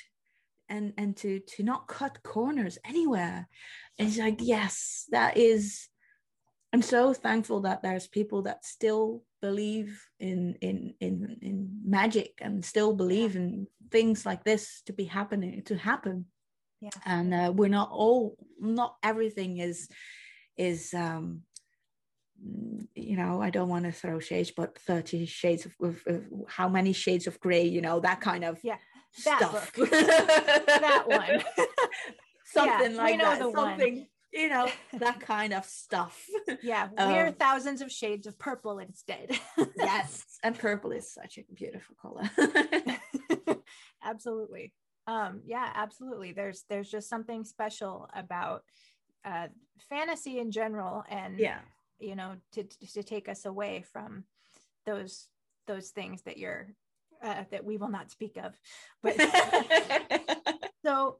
and and to to not cut corners anywhere. And it's like yes that is i'm so thankful that there's people that still believe in in in in magic and still believe in things like this to be happening to happen. Yeah. And uh, we're not all not everything is is um you know i don't want to throw shades but 30 shades of, of, of how many shades of gray you know that kind of Yeah, that stuff. book. that one. Something we like know that something you know that kind of stuff. Yeah we're Um, thousands of shades of purple instead. Yes and purple is such a beautiful color. Absolutely. Um yeah absolutely. There's there's just something special about uh fantasy in general and yeah. you know to to take us away from those those things that you're uh, that we will not speak of. But so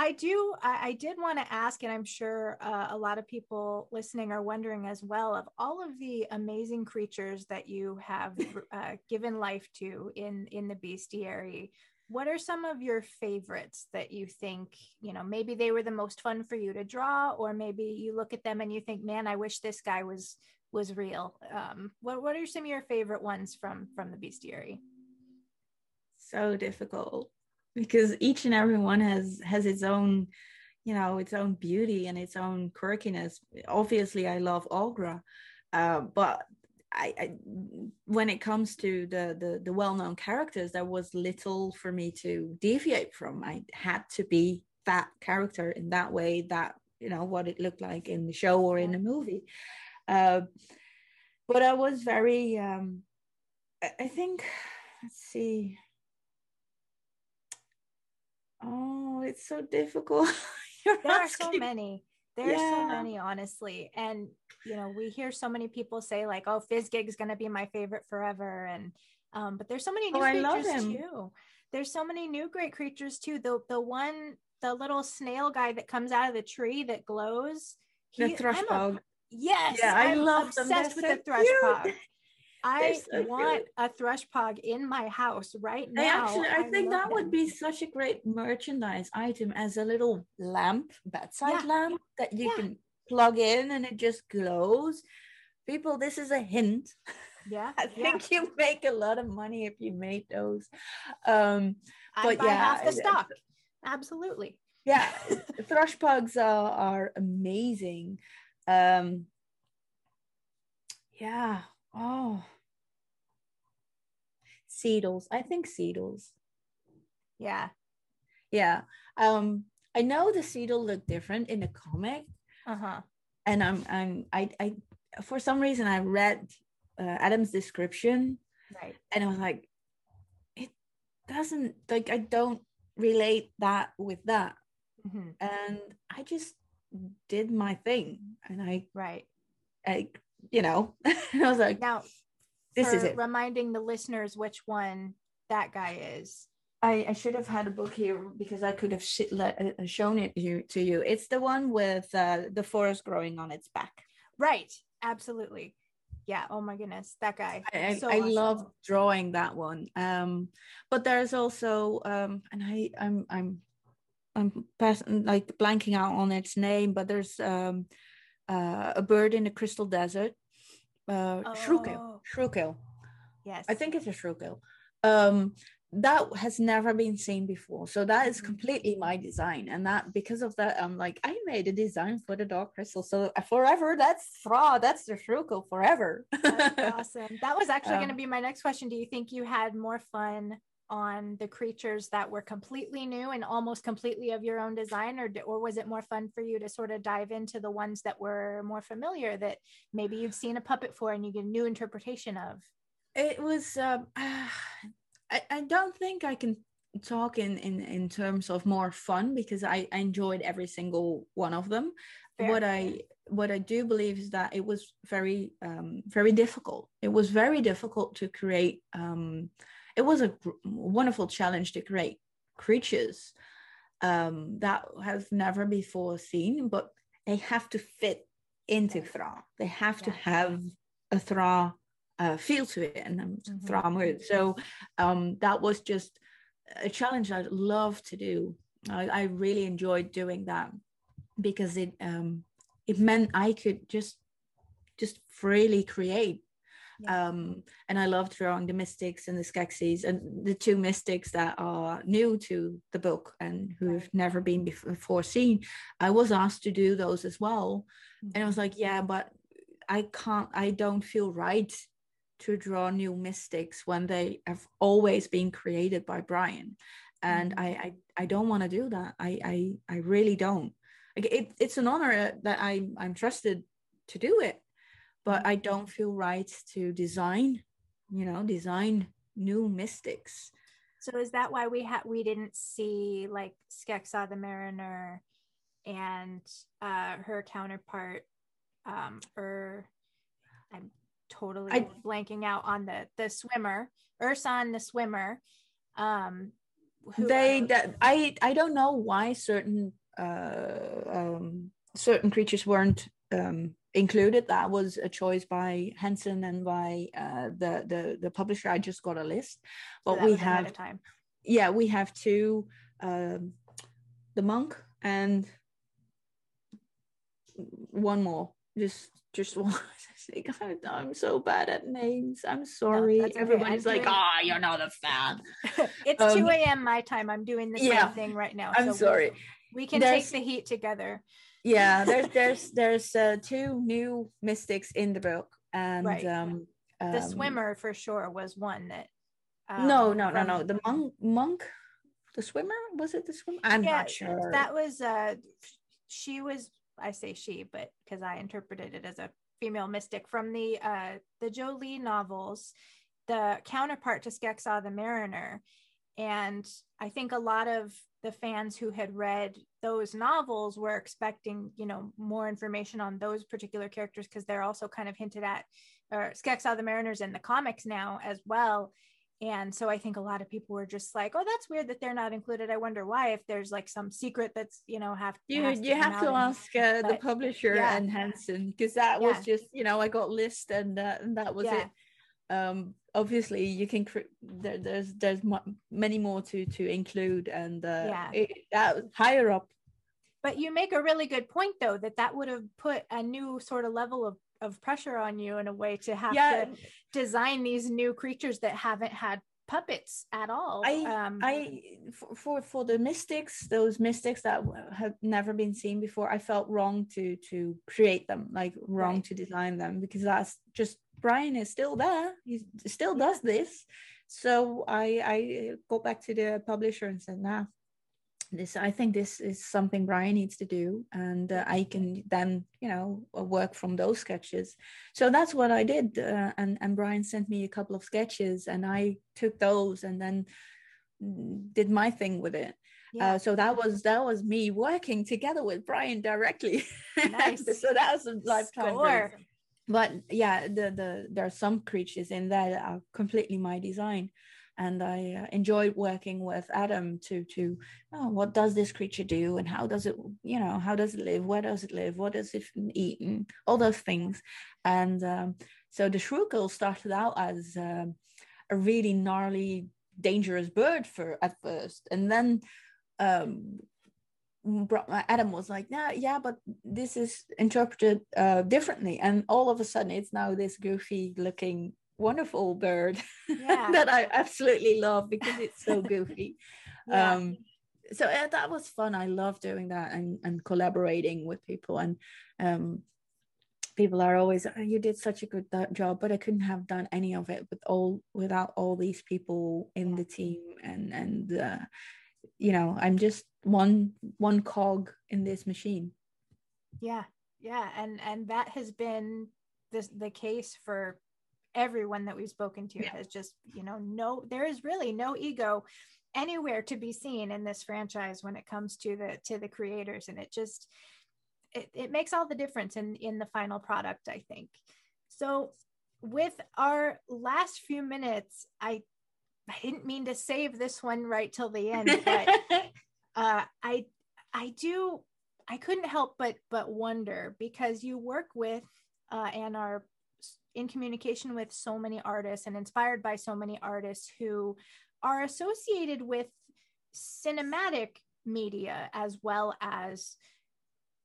I do. I, I did want to ask, and I'm sure uh, a lot of people listening are wondering as well of all of the amazing creatures that you have uh, given life to in in the bestiary. What are some of your favorites that you think you know maybe they were the most fun for you to draw, or maybe you look at them and you think, man, I wish this guy was was real. Um, what what are some of your favorite ones from from the bestiary? so difficult because each and every one has has its own you know its own beauty and its own quirkiness. Obviously i love Aughra, uh, but I, I when it comes to the the, the well-known characters there was little for me to deviate from. I had to be that character in that way that you know what it looked like in the show or in the movie. Uh, but i was very um I- i think let's see Oh, it's so difficult. There are so asking- many there's so many honestly and you know we hear so many people say like oh fizzgig is going to be my favorite forever and um but there's so many new Oh, I love creatures him. too there's so many new great creatures too the the one the little snail guy that comes out of the tree that glows The thrush a- bug. yes Yeah, I I'm love obsessed with so the thrush cute. I so want cute. a thrush pog in my house right I now actually, I think love that would be such a great merchandise item as a little lamp, bedside Yeah. lamp that you Yeah. can plug in and it just glows. People, this is a hint. yeah I yeah. think you make a lot of money if you made those. Um, i but buy yeah, half the stock absolutely yeah thrush pugs are, are amazing um yeah oh Seedles. I think Seedles. Yeah. Yeah. Um, I know the Seedle look different in the comic. Uh-huh. And I'm I'm I I for some reason I read uh, Adam's description. Right. And I was like, it doesn't like I don't relate that with that. Mm-hmm. And I just did my thing and I right. I you know, I was like now this is it. reminding the listeners which one that guy is. I, I should have had a book here because I could have sh- let, uh, shown it you, to you. It's the one with uh, the forest growing on its back. Right. Absolutely. Yeah. Oh my goodness, that guy. I, So I awesome. love drawing that one. Um, but there's also um, and I I'm I'm I'm pass- like blanking out on its name, but there's um, uh, a bird in the crystal desert. Uh. Oh. Yes. I think it's a shrewkill. Um, that has never been seen before. So that is Mhm. completely my design. And that because of that, I'm like, I made a design for the dark crystal. So forever, that's Thra, that's the shrewkill forever. That's awesome. That was actually going to Um, be my next question. Do you think you had more fun on the creatures that were completely new and almost completely of your own design, or or was it more fun for you to sort of dive into the ones that were more familiar that maybe you've seen a puppet for and you get a new interpretation of? it was um I, I don't think I can talk in, in in terms of more fun because I, I enjoyed every single one of them. Fair. What I what I do believe is that it was very um, very difficult. It was very difficult to create. Um, it was a wonderful challenge to create creatures um, that has never before seen, but they have to fit into Thra. They have to have a Thra uh, feel to it and um, Mhm. Thra mood. So um, that was just a challenge I'd love to do. I, I really enjoyed doing that because it um, it meant I could just just freely create. Yeah. Um, and I love drawing the mystics and the Skeksis and the two mystics that are new to the book and who have never been before seen. I was asked to do those as well, and I was like, yeah, but I can't. I don't feel right to draw new mystics when they have always been created by Brian, and I I, I don't want to do that. I I I really don't. Like it, it's an honor that I I'm trusted to do it, but I don't feel right to design, you know, design new mystics. So is that why we had we didn't see like Skeksa the Mariner and uh her counterpart um or I'm totally I- blanking out on the the swimmer Ursan the swimmer um who they are- that I I don't know why certain uh um certain creatures weren't um included that was a choice by Henson and by uh the the the publisher. I just got a list. But that we have time. Yeah we have two um the monk and one more. Just just one. I'm so bad at names. I'm sorry. that's okay. everybody's like doing- ah you're not a fan. It's Um, 2 a.m my time. I'm doing the yeah. same thing right now. I'm so we- sorry. we, can There's- take the heat together yeah there's there's there's uh, two new mystics in the book and Right. um the um, swimmer for sure was one that no um, no no from- no the monk monk? The swimmer? Was it the swimmer i'm yeah, not sure. That was uh she was I say she, but because I interpreted it as a female mystic from the uh the Jolie novels, the counterpart to Skeksa the Mariner. And I think a lot of the fans who had read those novels were expecting, you know, more information on those particular characters because they're also kind of hinted at or Skeksa the Mariners in the comics now as well and so i think a lot of people were just like oh that's weird that they're not included i wonder why if there's like some secret that's you know have you you have to and- ask uh, the publisher yeah. and Henson because that was just you know I got list and uh, and that was Yeah. it. Um, obviously you can cr- there, there's there's mu- many more to to include and uh, Yeah. it, that higher up. but you make a really good point though that that would have put a new sort of level of of pressure on you in a way to have Yeah, to design these new creatures that haven't had puppets at all. I, um, I for, for the mystics, those mystics that have never been seen before, I felt wrong to to create them, like wrong Right. to design them because that's just Brian is still there. He still does this. So I I go back to the publisher and said, nah, this I think this is something Brian needs to do, and uh, I can then you know uh, work from those sketches. So that's what I did, uh, and and Brian sent me a couple of sketches, and I took those and then did my thing with it. yeah, Uh, so that was that was me working together with Brian directly. Nice. so that was a lifetime. But yeah, the the there are some creatures in there that are completely my design, and I uh, enjoyed working with Adam to to oh, what does this creature do? And how does it you know how does it live? Where does it live? What does it eat? And all those things, and um, so the Shrukel started out as um, a really gnarly dangerous bird for at first. And then um adam was like yeah yeah but this is interpreted uh differently. And all of a sudden it's now this goofy looking wonderful bird Yeah. that i absolutely love because it's so goofy. Yeah. um so yeah, that was fun. I love doing that and and collaborating with people. And um people are always "Oh, you did such a good job but i couldn't have done any of it with all without all these people in the team and and uh, you know i'm just one one cog in this machine. Yeah yeah. And and that has been this the case for everyone that we've spoken to Yeah. has just you know no there is really no ego anywhere to be seen in this franchise when it comes to the to the creators. And it just it, it makes all the difference in in the final product i think. So with our last few minutes i i didn't mean to save this one right till the end but uh, I I do I couldn't help but but wonder because you work with uh, and are in communication with so many artists and inspired by so many artists who are associated with cinematic media as well as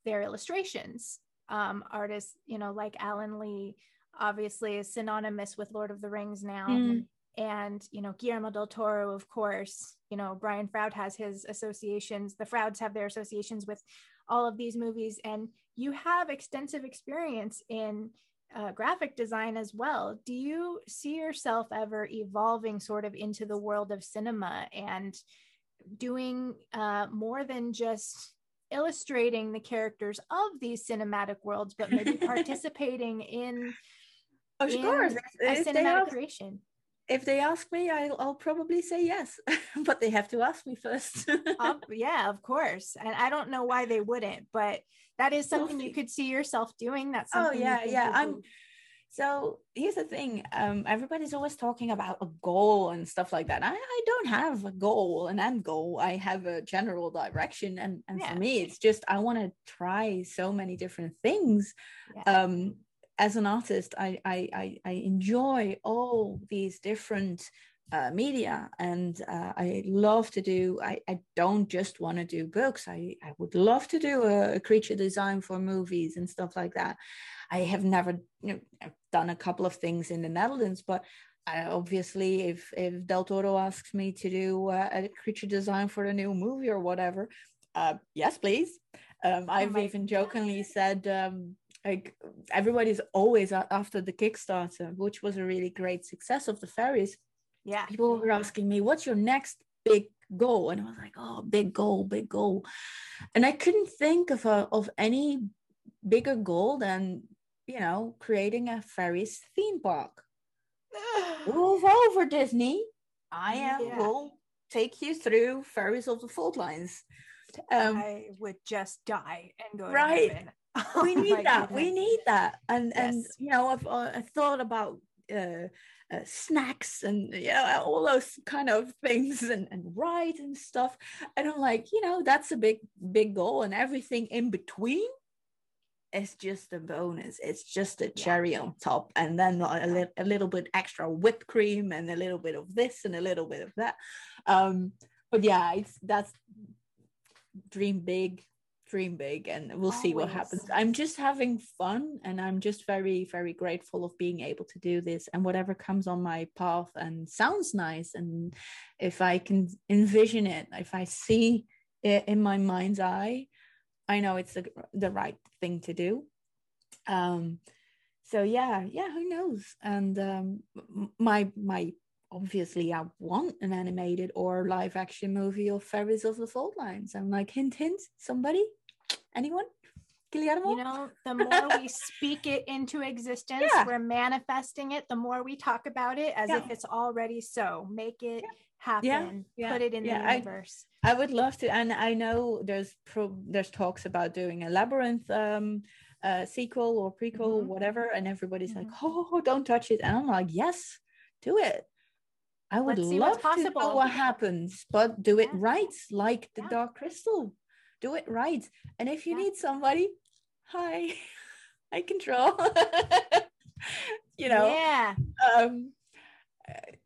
their illustrations. Um, artists, you know, like Alan Lee, obviously is synonymous with Lord of the Rings now Mm. And you know Guillermo del Toro, of course. You know Brian Froud has his associations. The Frouds have their associations with all of these movies, and you have extensive experience in uh, graphic design as well. Do you see yourself ever evolving sort of into the world of cinema and doing uh, more than just illustrating the characters of these cinematic worlds, but maybe participating in of in course a cinematic creation? If they ask me I'll, I'll probably say yes but they have to ask me first Um, yeah, of course. And I don't know why they wouldn't, but that is something you could see yourself doing. That's oh yeah yeah i'm so here's the thing um everybody's always talking about a goal and stuff like that i, I don't have a goal an end goal i have a general direction and and Yeah. for me it's just i want to try so many different things Yeah. um as an artist I, I i i enjoy all these different uh, media and uh, i love to do I, I don't just want to do books. I i would love to do a, a creature design for movies and stuff like that. I have never you know I've done a couple of things in the netherlands but I, obviously if if del toro asks me to do uh, a creature design for a new movie or whatever uh yes please. Um i've my even jokingly said um like everybody's always after the kickstarter which was a really great success of the fairies. Yeah. people were asking me what's your next big goal? And i was like oh big goal big goal. And i couldn't think of a, of any bigger goal than you know creating a fairies theme park. Move over disney. I am Yeah. will take you through fairies of the fault lines. Um I would just die and go Right. we Oh need that we need that. And and you know i've uh, i thought about uh, uh snacks and yeah all those kind of things and and rides and stuff. And i'm like you know that's a big big goal and everything in between is just a bonus. It's just a cherry on top and then a, li- a little bit extra whipped cream and a little bit of this and a little bit of that. Um but yeah it's that's dream big dream big and we'll see what happens. I'm just having fun and i'm just very very grateful of being able to do this and whatever comes on my path and sounds nice and if i can envision it if i see it in my mind's eye i know it's the, the right thing to do. Um so yeah yeah who knows? And um my my obviously I want an animated or live action movie of Fairies of the Fault Lines. I'm like, hint, hint, somebody, anyone, Guillermo. You know, the more we speak it into existence, Yeah. we're manifesting it. The more we talk about it as if it's already so. Make it happen. Yeah, yeah, Put it in yeah, the I- universe. I would love to, and I know there's pro- there's talks about doing a labyrinth um uh, sequel or prequel, Mhm. whatever, and everybody's like, Mhm. oh, don't touch it, and I'm like, yes, do it. I would Let's see what's love to know what happens, but do it Yeah. right, like the Yeah. Dark Crystal. Do it right, and if you Yeah. need somebody, hi, I can draw. you know, yeah. um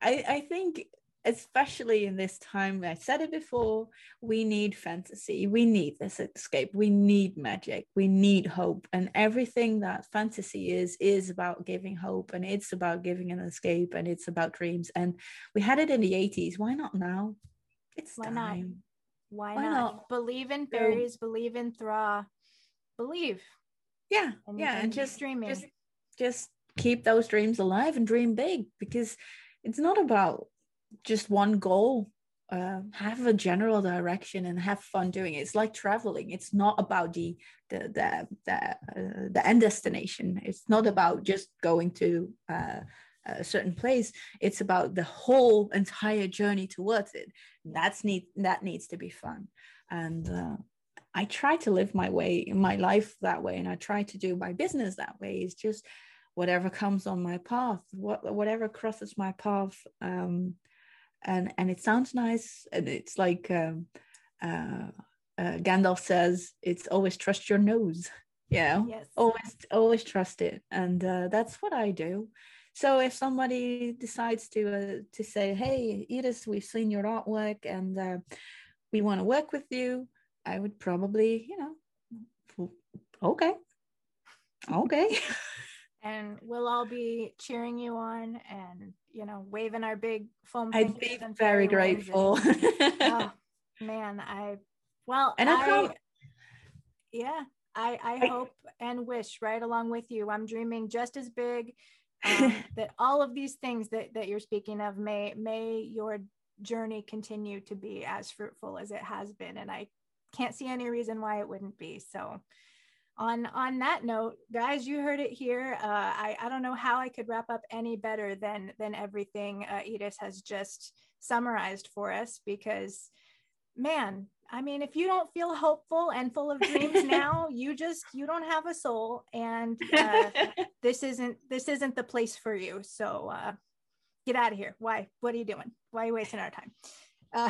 i i think especially in this time i said it before we need fantasy we need this escape we need magic we need hope and everything that fantasy is is about giving hope and it's about giving an escape and it's about dreams and we had it in the 80s why not now it's Why not? Why, Why not? not? Believe in fairies, believe in Thra. Believe. yeah And yeah and just dreaming. just just keep those dreams alive and dream big because it's not about just one goal uh, have a general direction and have fun doing it. It's like traveling. It's not about the the the the, uh, the end destination. It's not about just going to uh, a certain place. It's about the whole entire journey towards it. That's need that needs to be fun. And uh, I try to live my way my life that way, and I try to do my business that way. It's just whatever comes on my path, what whatever crosses my path, um, and and it sounds nice, and it's like um, uh, uh, Gandalf says, it's always trust your nose. You know, Yes. always always trust it, and uh, that's what I do. So if somebody decides to uh, to say, "Hey, Edith, we've seen your artwork, and uh, we want to work with you," I would probably, you know, okay, okay, and we'll all be cheering you on and you know waving our big foam I'd be very and- grateful. oh man i well And I I, can't- yeah i i I- hope and wish right along with you i'm dreaming just as big um, that all of these things that that you're speaking of may may your journey continue to be as fruitful as it has been and i can't see any reason why it wouldn't be so on on that note guys you heard it here. Uh, I, I don't know how i could wrap up any better than than everything uh, edith has just summarized for us because man i mean if you don't feel hopeful and full of dreams now you just you don't have a soul and uh, this isn't this isn't the place for you. So uh, get out of here. Why? What are you doing? Why are you wasting our time? Uh,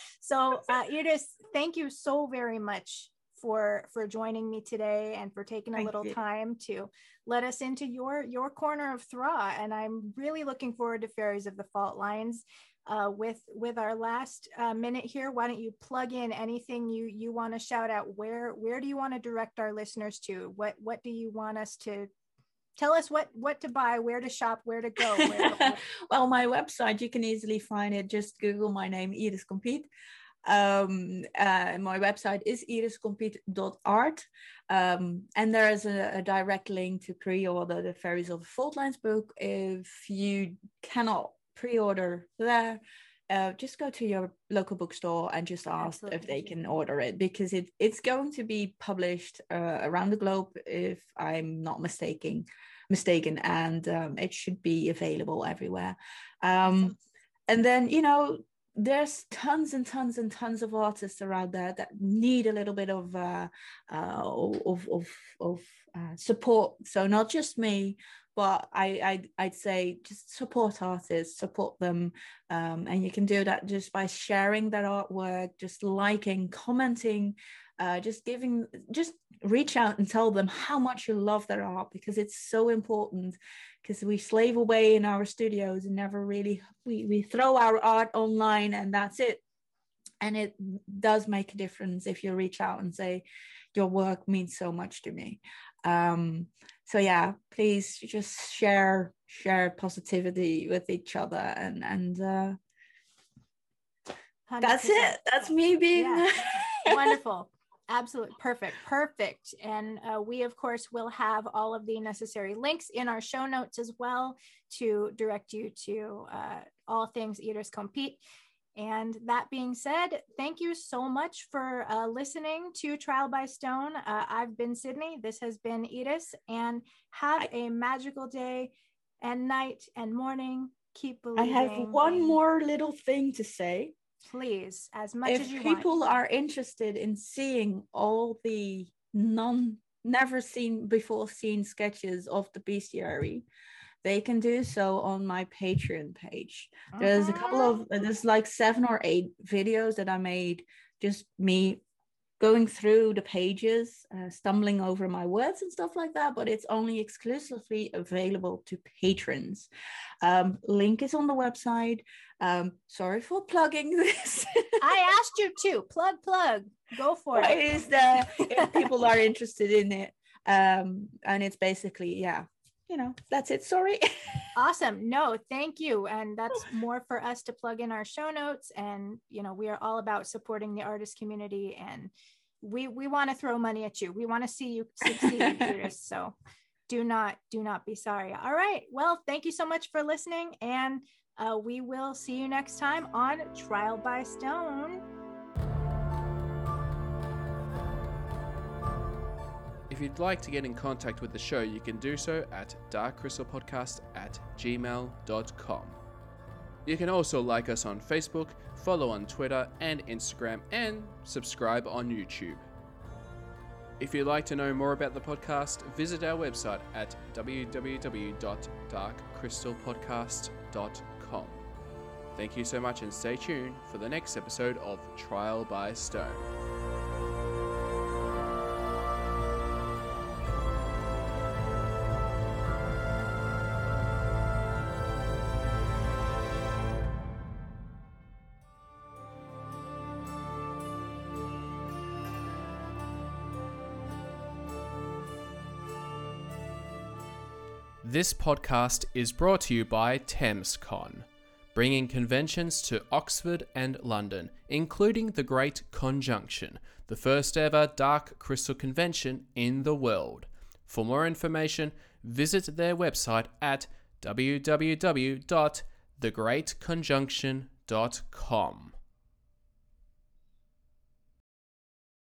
so uh, Edith, thank you so very much for for joining me today and for taking a Thank little you. time to let us into your your corner of Thra. And I'm really looking forward to Fairies of the Fault Lines. Uh, with with our last uh, minute here, why don't you plug in anything you you want to shout out? Where where do you want to direct our listeners to? What what do you want us to tell us? What what to buy? Where to shop? Where to go? Where, well, my website, you can easily find it. Just Google my name, Edith Compiet. Um, uh, my website is edithcompiet.art. Um, and there is a, a direct link to pre-order the Fairies of the Fault Lines book. If you cannot pre-order there, uh, just go to your local bookstore and just ask if they can order it because it, it's going to be published uh, around the globe if I'm not mistaken mistaken and um, it should be available everywhere um, and then you know there's tons and tons and tons of artists around there that need a little bit of uh, uh, of of, of uh, support. So not just me but I, I'd, I'd say just support artists support them um, and you can do that just by sharing their artwork just liking commenting uh, just giving just reach out and tell them how much you love their art because it's so important because we slave away in our studios and never really we, we throw our art online and that's it and it does make a difference if you reach out and say your work means so much to me um so yeah please just share share positivity with each other and and uh that's it that's me being Yeah. Wonderful. Absolutely perfect. Perfect. And uh, we, of course, will have all of the necessary links in our show notes as well to direct you to uh, all things Edith Compiet. And that being said, thank you so much for uh, listening to Trial by Stone. Uh, I've been Sydney. This has been Edith. And have a magical day and night and morning. Keep believing. i have one more little thing to say Please, as much as if you people want. are interested in seeing all the non never seen before seen sketches of the bestiary they can do so on my patreon page there's a couple Uh-huh. of there's like seven or eight videos that i made just me going through the pages uh, stumbling over my words and stuff like that but it's only exclusively available to patrons. Um, link is on the website. Um, sorry for plugging this. I asked you to. Plug, plug, go for it. is the, if people are interested in it um and it's basically yeah you know that's it sorry Awesome. No, thank you. And that's more for us to plug in our show notes. And, you know, we are all about supporting the artist community and we we want to throw money at you. We want to see you succeed, Judas. So do not, do not be sorry. All right. Well, thank you so much for listening. And uh, we will see you next time on Trial by Stone. If you'd like to get in contact with the show, you can do so at darkcrystalpodcast at gmail.com. You can also like us on Facebook, follow on Twitter and Instagram, and subscribe on YouTube. If you'd like to know more about the podcast, visit our website at www.darkcrystalpodcast.com. Thank you so much and stay tuned for the next episode of Trial by Stone. This podcast is brought to you by ThamesCon, bringing conventions to Oxford and London, including the Great Conjunction, the first ever dark crystal convention in the world. For more information, visit their website at www.thegreatconjunction.com.